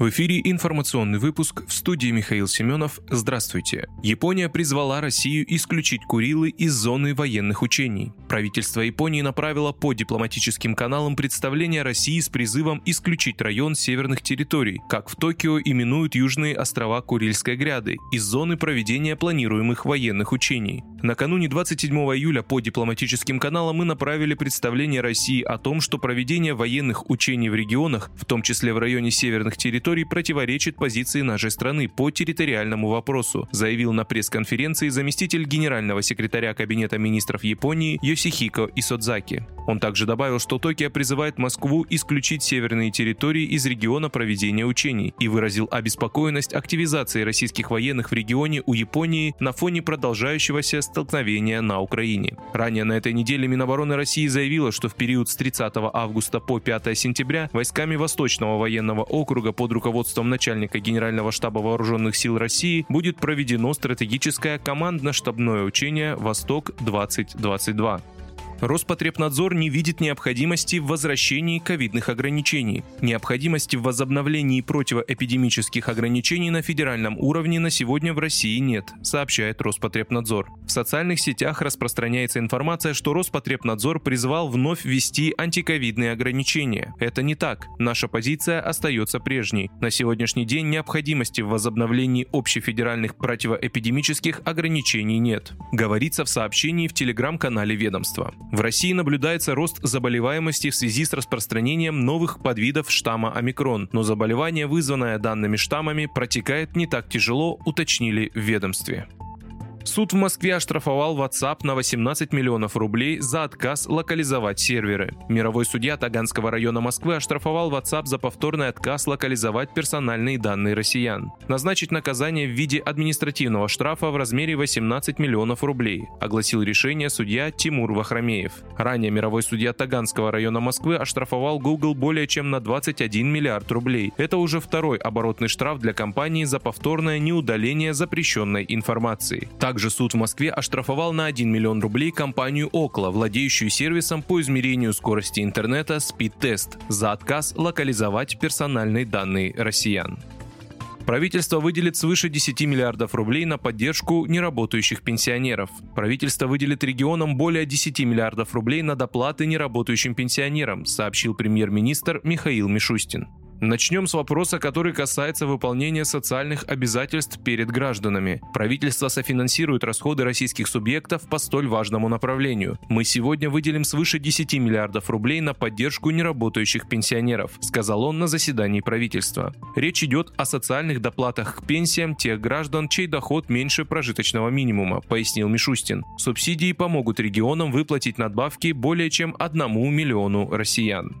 В эфире информационный выпуск в студии Михаил Семенов. Здравствуйте. Япония призвала Россию исключить Курилы из зоны военных учений. Правительство Японии направило по дипломатическим каналам представление России с призывом исключить район северных территорий, как в Токио именуют южные острова Курильской гряды, из зоны проведения планируемых военных учений. Накануне 27 июля по дипломатическим каналам мы направили представление России о том, что проведение военных учений в регионах, в том числе в районе северных территорий, противоречит позиции нашей страны по территориальному вопросу, заявил на пресс-конференции заместитель генерального секретаря Кабинета министров Японии Йосихико Исодзаки. Он также добавил, что Токио призывает Москву исключить северные территории из региона проведения учений и выразил обеспокоенность активизацией российских военных в регионе у Японии на фоне продолжающегося столкновения на Украине. Ранее на этой неделе Минобороны России заявила, что в период с 30 августа по 5 сентября войсками Восточного военного округа под руководством начальника Генерального штаба Вооруженных сил России будет проведено стратегическое командно-штабное учение «Восток-2022». Роспотребнадзор не видит необходимости в возвращении ковидных ограничений. Необходимости в возобновлении противоэпидемических ограничений на федеральном уровне на сегодня в России нет, сообщает Роспотребнадзор. В социальных сетях распространяется информация, что Роспотребнадзор призвал вновь ввести антиковидные ограничения. Это не так. Наша позиция остается прежней. На сегодняшний день необходимости в возобновлении общефедеральных противоэпидемических ограничений нет. Говорится в сообщении в телеграм-канале ведомства. В России наблюдается рост заболеваемости в связи с распространением новых подвидов штамма омикрон, но заболевание, вызванное данными штаммами, протекает не так тяжело, уточнили в ведомстве. Суд в Москве оштрафовал WhatsApp на 18 миллионов рублей за отказ локализовать серверы. Мировой судья Таганского района Москвы оштрафовал WhatsApp за повторный отказ локализовать персональные данные россиян. Назначить наказание в виде административного штрафа в размере 18 миллионов рублей, огласил решение судья Тимур Вахрамеев. Ранее мировой судья Таганского района Москвы оштрафовал Google более чем на 21 миллиард рублей. Это уже второй оборотный штраф для компании за повторное неудаление запрещенной информации. Также суд в Москве оштрафовал на 1 миллион рублей компанию Окла, владеющую сервисом по измерению скорости интернета Speedtest, за отказ локализовать персональные данные россиян. Правительство выделит свыше 10 миллиардов рублей на поддержку неработающих пенсионеров. Правительство выделит регионам более 10 миллиардов рублей на доплаты неработающим пенсионерам, сообщил премьер-министр Михаил Мишустин. Начнем с вопроса, который касается выполнения социальных обязательств перед гражданами. Правительство софинансирует расходы российских субъектов по столь важному направлению. Мы сегодня выделим свыше 10 миллиардов рублей на поддержку неработающих пенсионеров, сказал он на заседании правительства. Речь идет о социальных доплатах к пенсиям тех граждан, чей доход меньше прожиточного минимума, пояснил Мишустин. Субсидии помогут регионам выплатить надбавки более чем одному миллиону россиян.